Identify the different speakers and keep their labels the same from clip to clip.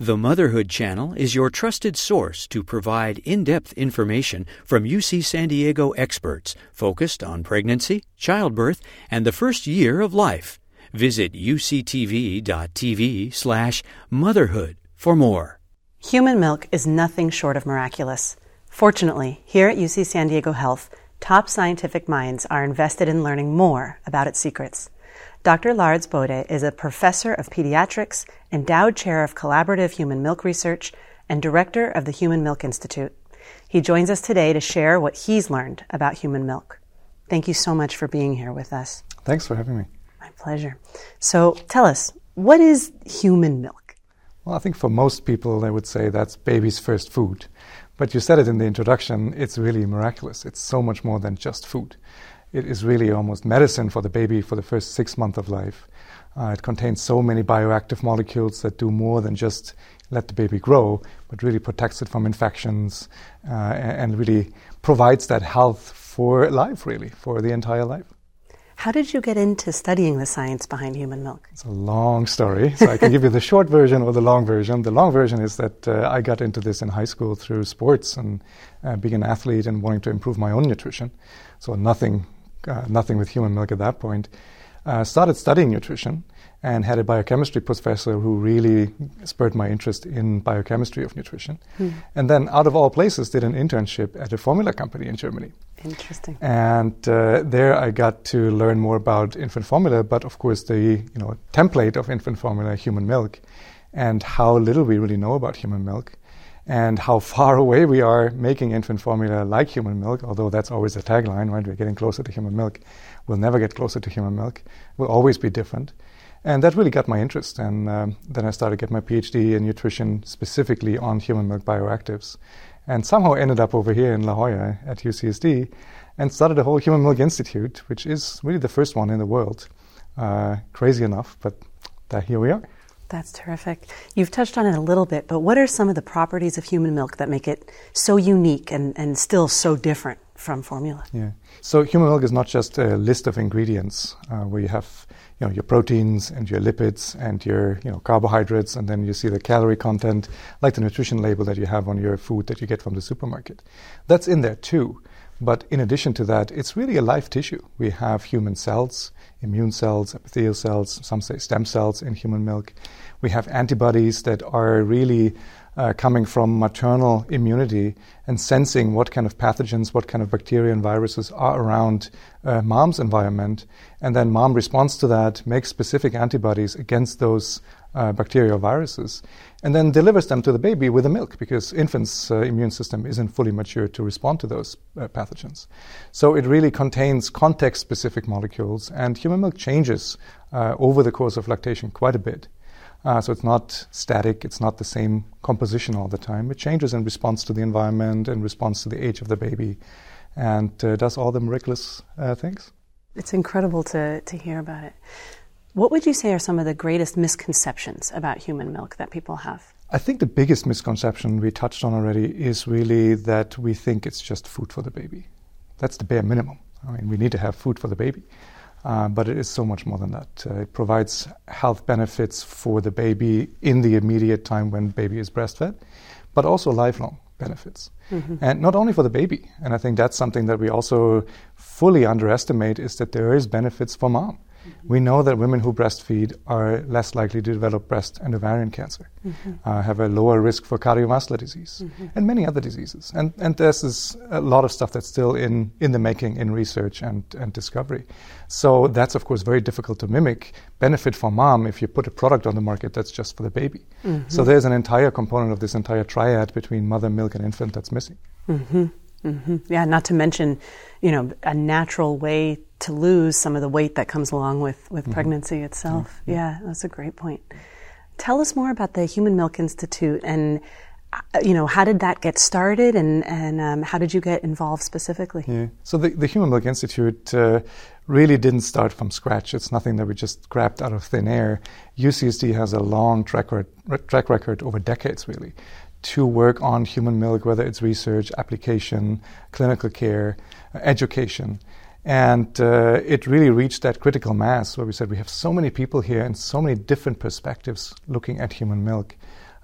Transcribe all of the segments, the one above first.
Speaker 1: The Motherhood Channel is your trusted source to provide in depth information from UC San Diego experts focused on pregnancy, childbirth, and the first year of life. Visit uctv.tv slash motherhood for more.
Speaker 2: Human milk is nothing short of miraculous. Fortunately, here at UC San Diego Health, top scientific minds are invested in learning more about its secrets. Dr. Lars Bode is a professor of pediatrics, endowed chair of collaborative human milk research, and director of the Human Milk Institute. He joins us today to share what he's learned about human milk. Thank you so much for being here with us.
Speaker 3: Thanks for having me.
Speaker 2: My pleasure. So tell us, what is human milk?
Speaker 3: Well, I think for most people, they would say that's baby's first food. But you said it in the introduction, it's really miraculous. It's so much more than just food it is really almost medicine for the baby for the first six months of life. Uh, it contains so many bioactive molecules that do more than just let the baby grow, but really protects it from infections uh, and, and really provides that health for life, really, for the entire life.
Speaker 2: How did you get into studying the science behind human milk?
Speaker 3: It's a long story, so I can give you the short version or the long version. The long version is that uh, I got into this in high school through sports and uh, being an athlete and wanting to improve my own nutrition. So nothing uh, nothing with human milk at that point, uh, started studying nutrition and had a biochemistry professor who really spurred my interest in biochemistry of nutrition. Hmm. And then, out of all places, did an internship at a formula company in Germany.
Speaker 2: Interesting.
Speaker 3: And uh, there, I got to learn more about infant formula, but of course, the you know template of infant formula, human milk, and how little we really know about human milk and how far away we are making infant formula like human milk, although that's always a tagline, right? We're getting closer to human milk. We'll never get closer to human milk. We'll always be different. And that really got my interest. And um, then I started get my PhD in nutrition specifically on human milk bioactives. And somehow ended up over here in La Jolla at UCSD and started a whole Human Milk Institute, which is really the first one in the world. Uh, crazy enough, but that here we are.
Speaker 2: That's terrific. You've touched on it a little bit, but what are some of the properties of human milk that make it so unique and, and still so different from formula?
Speaker 3: Yeah. So human milk is not just a list of ingredients uh, where you have you know your proteins and your lipids and your you know carbohydrates and then you see the calorie content like the nutrition label that you have on your food that you get from the supermarket. That's in there too. But in addition to that, it's really a live tissue. We have human cells, immune cells, epithelial cells, some say stem cells in human milk. We have antibodies that are really uh, coming from maternal immunity and sensing what kind of pathogens, what kind of bacteria and viruses are around uh, mom's environment. And then mom responds to that, makes specific antibodies against those uh, bacteria or viruses, and then delivers them to the baby with the milk because infants' uh, immune system isn't fully mature to respond to those uh, pathogens. So it really contains context specific molecules, and human milk changes uh, over the course of lactation quite a bit. Uh, so it's not static, it's not the same composition all the time. It changes in response to the environment, in response to the age of the baby, and uh, does all the miraculous things.
Speaker 2: It's incredible to, to hear about it. What would you say are some of the greatest misconceptions about human milk that people have?
Speaker 3: I think the biggest misconception we touched on already is really that we think it's just food for the baby. That's the bare minimum. I mean, we need to have food for the baby. Uh, but it is so much more than that. Uh, it provides health benefits for the baby in the immediate time when baby is breastfed, but also lifelong benefits. Mm-hmm. And not only for the baby, and I think that's something that we also fully underestimate is that there is benefits for mom. Mm-hmm. We know that women who breastfeed are less likely to develop breast and ovarian cancer, mm-hmm. uh, have a lower risk for cardiovascular disease, mm-hmm. and many other diseases. And, and this is a lot of stuff that's still in, in the making in research and, and discovery. So that's, of course, very difficult to mimic. Benefit for mom if you put a product on the market that's just for the baby. Mm-hmm. So there's an entire component of this entire triad between mother, milk, and infant that's missing.
Speaker 2: Mm-hmm. Yeah, not to mention, you know, a natural way to lose some of the weight that comes along with, with mm-hmm. pregnancy itself. Mm-hmm. Yeah, that's a great point. Tell us more about the Human Milk Institute and, uh, you know, how did that get started and, and um, how did you get involved specifically?
Speaker 3: Yeah. So the, the Human Milk Institute uh, really didn't start from scratch. It's nothing that we just grabbed out of thin air. UCSD has a long track, re- track record over decades, really to work on human milk, whether it's research, application, clinical care, uh, education. And uh, it really reached that critical mass where we said we have so many people here and so many different perspectives looking at human milk.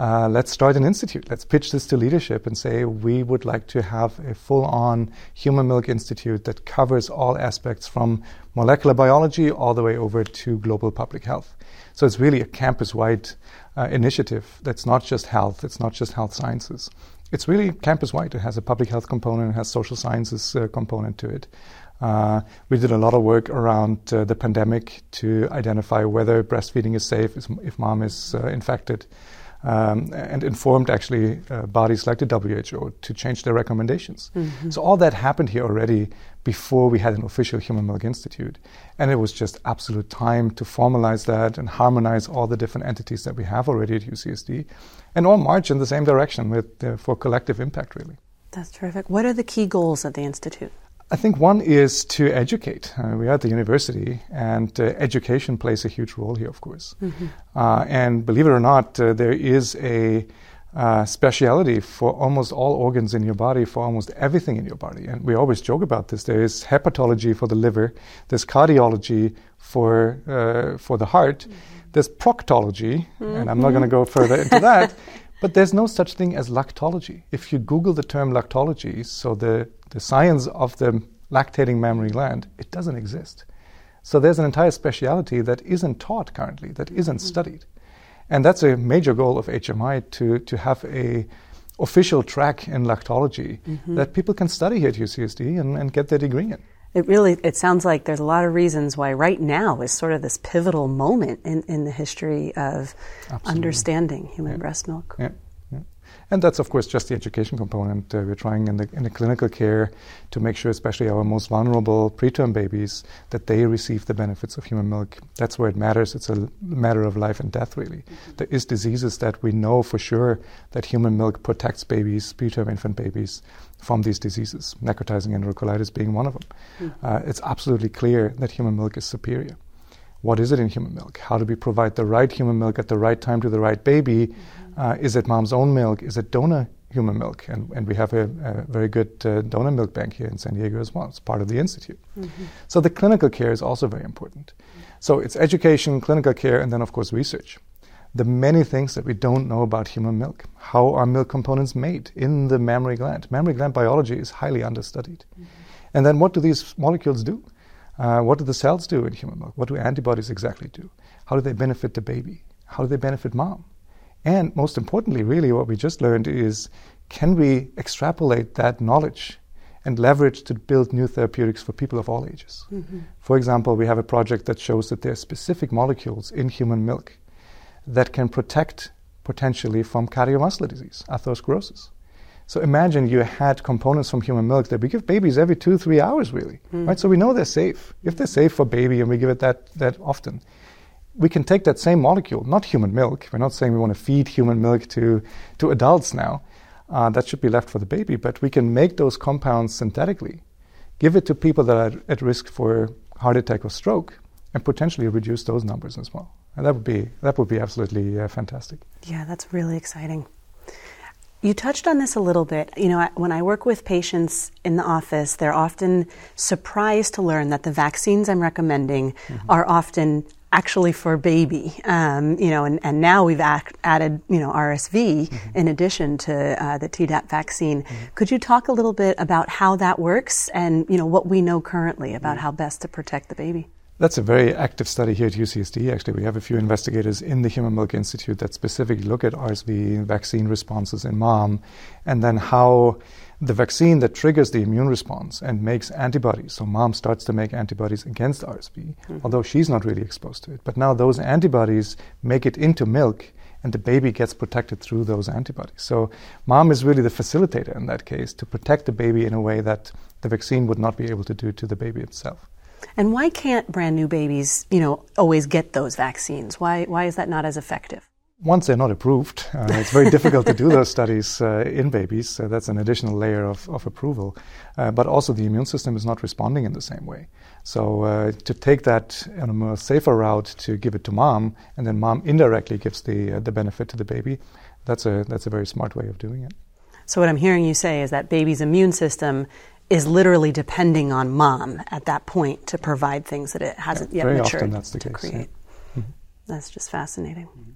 Speaker 3: Uh, let's start an institute. Let's pitch this to leadership and say we would like to have a full on human milk institute that covers all aspects from molecular biology all the way over to global public health. So it's really a campus wide uh, initiative that's not just health, it's not just health sciences. It's really campus wide. It has a public health component, it has social sciences uh, component to it. Uh, we did a lot of work around uh, the pandemic to identify whether breastfeeding is safe if mom is uh, infected um, and informed actually uh, bodies like the WHO to change their recommendations. Mm-hmm. So all that happened here already before we had an official Human Milk Institute, and it was just absolute time to formalize that and harmonize all the different entities that we have already at UCSD, and all march in the same direction with uh, for collective impact. Really,
Speaker 2: that's terrific. What are the key goals of the institute?
Speaker 3: I think one is to educate. Uh, we are at the university, and uh, education plays a huge role here, of course. Mm-hmm. Uh, and believe it or not, uh, there is a uh, speciality for almost all organs in your body, for almost everything in your body. And we always joke about this. There is hepatology for the liver, there's cardiology for, uh, for the heart, mm-hmm. there's proctology, mm-hmm. and I'm not going to go further into that. But there's no such thing as lactology. If you Google the term lactology, so the, the science of the lactating mammary gland, it doesn't exist. So there's an entire speciality that isn't taught currently, that isn't mm-hmm. studied. And that's a major goal of HMI to, to have a official track in lactology mm-hmm. that people can study here at UCSD and, and get their degree in.
Speaker 2: It really it sounds like there's a lot of reasons why right now is sort of this pivotal moment in, in the history of Absolutely. understanding human
Speaker 3: yeah.
Speaker 2: breast milk.
Speaker 3: Yeah. And that's, of course, just the education component. Uh, we're trying in the, in the clinical care to make sure, especially our most vulnerable preterm babies, that they receive the benefits of human milk. That's where it matters. It's a matter of life and death, really. Mm-hmm. There is diseases that we know for sure that human milk protects babies, preterm infant babies, from these diseases, necrotizing enterocolitis being one of them. Mm-hmm. Uh, it's absolutely clear that human milk is superior what is it in human milk? How do we provide the right human milk at the right time to the right baby? Mm-hmm. Uh, is it mom's own milk? Is it donor human milk? And, and we have a, a very good uh, donor milk bank here in San Diego as well. It's part of the institute. Mm-hmm. So the clinical care is also very important. Mm-hmm. So it's education, clinical care, and then of course research. The many things that we don't know about human milk. How are milk components made in the mammary gland? Mammary gland biology is highly understudied. Mm-hmm. And then what do these molecules do? Uh, what do the cells do in human milk? What do antibodies exactly do? How do they benefit the baby? How do they benefit mom? And most importantly, really, what we just learned is can we extrapolate that knowledge and leverage to build new therapeutics for people of all ages? Mm-hmm. For example, we have a project that shows that there are specific molecules in human milk that can protect potentially from cardiovascular disease, atherosclerosis. So imagine you had components from human milk that we give babies every two, three hours, really, mm. right? So we know they're safe. If they're safe for baby and we give it that, that often, we can take that same molecule, not human milk. We're not saying we want to feed human milk to, to adults now. Uh, that should be left for the baby, but we can make those compounds synthetically, give it to people that are at risk for heart attack or stroke, and potentially reduce those numbers as well. And that would be that would be absolutely uh, fantastic.
Speaker 2: Yeah, that's really exciting. You touched on this a little bit. You know, when I work with patients in the office, they're often surprised to learn that the vaccines I'm recommending mm-hmm. are often actually for baby. Um, you know, and, and now we've ac- added, you know, RSV mm-hmm. in addition to uh, the Tdap vaccine. Mm-hmm. Could you talk a little bit about how that works and, you know, what we know currently about mm-hmm. how best to protect the baby?
Speaker 3: That's a very active study here at UCSD. Actually, we have a few investigators in the Human Milk Institute that specifically look at RSV vaccine responses in mom and then how the vaccine that triggers the immune response and makes antibodies. So mom starts to make antibodies against RSV, mm-hmm. although she's not really exposed to it. But now those antibodies make it into milk and the baby gets protected through those antibodies. So mom is really the facilitator in that case to protect the baby in a way that the vaccine would not be able to do to the baby itself.
Speaker 2: And why can't brand new babies, you know, always get those vaccines? Why why is that not as effective?
Speaker 3: once they're not approved, uh, it's very difficult to do those studies uh, in babies. So that's an additional layer of, of approval. Uh, but also, the immune system is not responding in the same way. So, uh, to take that on a more safer route to give it to mom, and then mom indirectly gives the, uh, the benefit to the baby, that's a, that's a very smart way of doing it.
Speaker 2: So, what I'm hearing you say is that baby's immune system is literally depending on mom at that point to provide things that it hasn't
Speaker 3: yeah,
Speaker 2: yet matured
Speaker 3: often that's the
Speaker 2: to
Speaker 3: case,
Speaker 2: create.
Speaker 3: Yeah. Mm-hmm.
Speaker 2: That's just fascinating. Mm-hmm.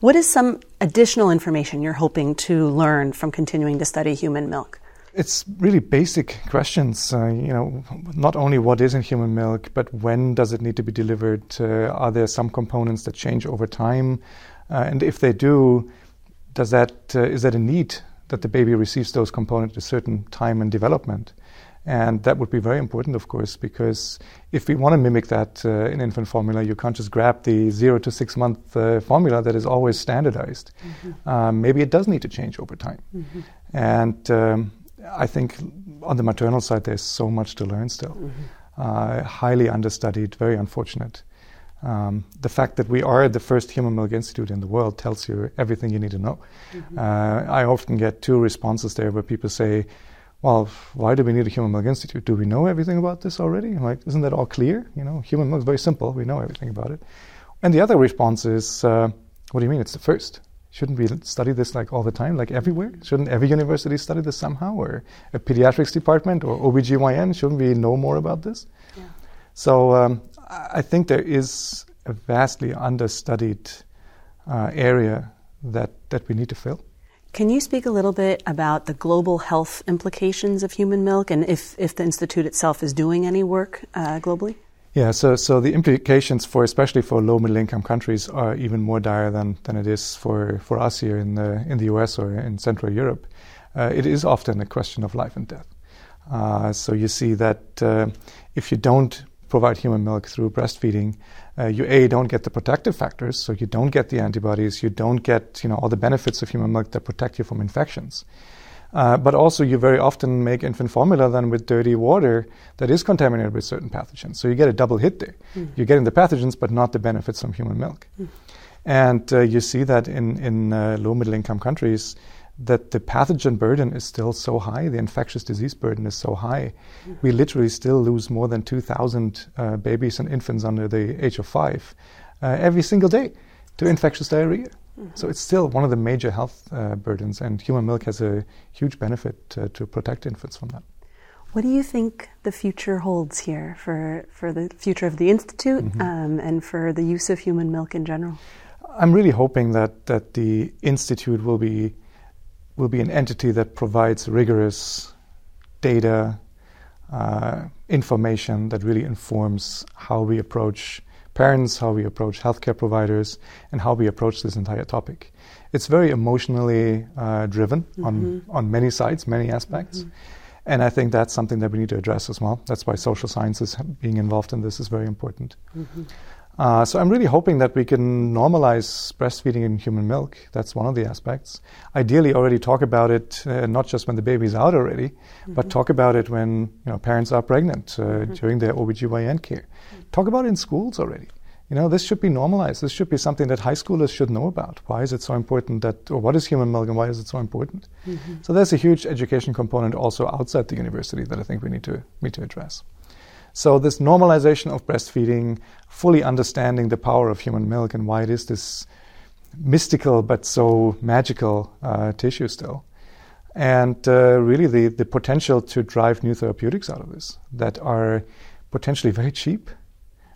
Speaker 2: What is some additional information you're hoping to learn from continuing to study human milk?
Speaker 3: It's really basic questions. Uh, you know, not only what is in human milk, but when does it need to be delivered? Uh, are there some components that change over time? Uh, and if they do, does that uh, is that a need that the baby receives those components at a certain time in development? And that would be very important, of course, because if we want to mimic that uh, in infant formula, you can't just grab the zero to six month uh, formula that is always standardized. Mm-hmm. Um, maybe it does need to change over time. Mm-hmm. And um, I think on the maternal side, there's so much to learn still. Mm-hmm. Uh, highly understudied, very unfortunate. Um, the fact that we are the first human milk institute in the world tells you everything you need to know. Mm-hmm. Uh, I often get two responses there where people say, well, why do we need a human milk institute? Do we know everything about this already? I'm like, isn't that all clear? You know, human milk is very simple. We know everything about it. And the other response is, uh, what do you mean? It's the first. Shouldn't we study this like all the time, like everywhere? Shouldn't every university study this somehow, or a pediatrics department or OBGYN? Shouldn't we know more about this? Yeah. So um, I think there is a vastly understudied uh, area that, that we need to fill.
Speaker 2: Can you speak a little bit about the global health implications of human milk and if, if the Institute itself is doing any work uh, globally?
Speaker 3: Yeah, so, so the implications for especially for low middle income countries are even more dire than, than it is for, for us here in the, in the US or in Central Europe. Uh, it is often a question of life and death. Uh, so you see that uh, if you don't provide human milk through breastfeeding, uh, you a don't get the protective factors, so you don't get the antibodies, you don't get you know all the benefits of human milk that protect you from infections. Uh, but also, you very often make infant formula then with dirty water that is contaminated with certain pathogens. So you get a double hit there. Mm. You're getting the pathogens, but not the benefits from human milk. Mm. And uh, you see that in in uh, low middle income countries that the pathogen burden is still so high, the infectious disease burden is so high. We literally still lose more than 2,000 uh, babies and infants under the age of five uh, every single day to infectious diarrhea. Mm-hmm. So it's still one of the major health uh, burdens, and human milk has a huge benefit uh, to protect infants from that.
Speaker 2: What do you think the future holds here for, for the future of the Institute mm-hmm. um, and for the use of human milk in general?
Speaker 3: I'm really hoping that, that the Institute will be will be an entity that provides rigorous data, uh, information that really informs how we approach parents, how we approach healthcare providers, and how we approach this entire topic. It's very emotionally uh, driven mm-hmm. on, on many sides, many aspects. Mm-hmm. And I think that's something that we need to address as well. That's why social sciences being involved in this is very important. Mm-hmm. Uh, so I'm really hoping that we can normalize breastfeeding in human milk. That's one of the aspects. Ideally, already talk about it uh, not just when the baby's out already, mm-hmm. but talk about it when you know parents are pregnant uh, mm-hmm. during their OBGYN care. Mm-hmm. Talk about it in schools already. You know, this should be normalized. This should be something that high schoolers should know about. Why is it so important that, or what is human milk and why is it so important? Mm-hmm. So there's a huge education component also outside the university that I think we need to need to address. So, this normalization of breastfeeding, fully understanding the power of human milk and why it is this mystical but so magical uh, tissue still. And uh, really, the, the potential to drive new therapeutics out of this that are potentially very cheap,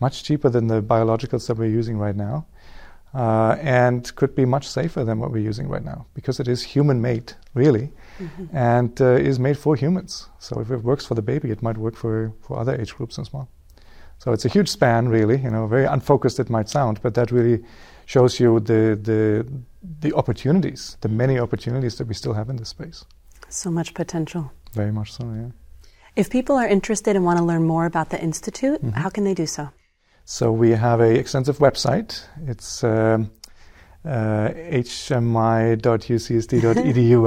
Speaker 3: much cheaper than the biologicals that we're using right now, uh, and could be much safer than what we're using right now because it is human made, really mm-hmm. and uh, is made for humans. So if it works for the baby, it might work for, for other age groups as well. So it's a huge span, really. You know, very unfocused it might sound, but that really shows you the the the opportunities, the many opportunities that we still have in this space.
Speaker 2: So much potential.
Speaker 3: Very much so, yeah.
Speaker 2: If people are interested and want to learn more about the institute, mm-hmm. how can they do so?
Speaker 3: So we have a extensive website. It's um, uh, hmi.ucsd.edu,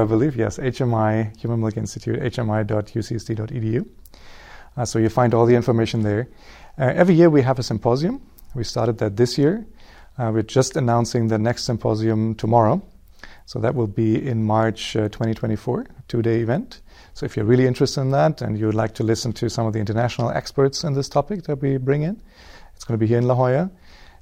Speaker 3: I believe. Yes, HMI, Human Milk Institute, hmi.ucsd.edu. Uh, so you find all the information there. Uh, every year we have a symposium. We started that this year. Uh, we're just announcing the next symposium tomorrow. So that will be in March uh, 2024, two day event. So if you're really interested in that and you would like to listen to some of the international experts in this topic that we bring in, it's going to be here in La Jolla.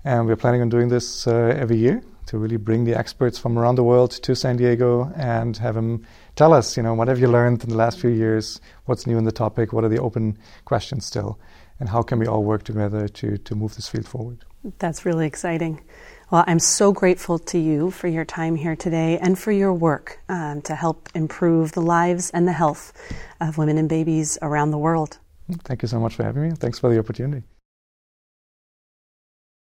Speaker 3: And we're planning on doing this uh, every year to really bring the experts from around the world to San Diego and have them tell us, you know, what have you learned in the last few years? What's new in the topic? What are the open questions still? And how can we all work together to, to move this field forward?
Speaker 2: That's really exciting. Well, I'm so grateful to you for your time here today and for your work um, to help improve the lives and the health of women and babies around the world.
Speaker 3: Thank you so much for having me. Thanks for the opportunity.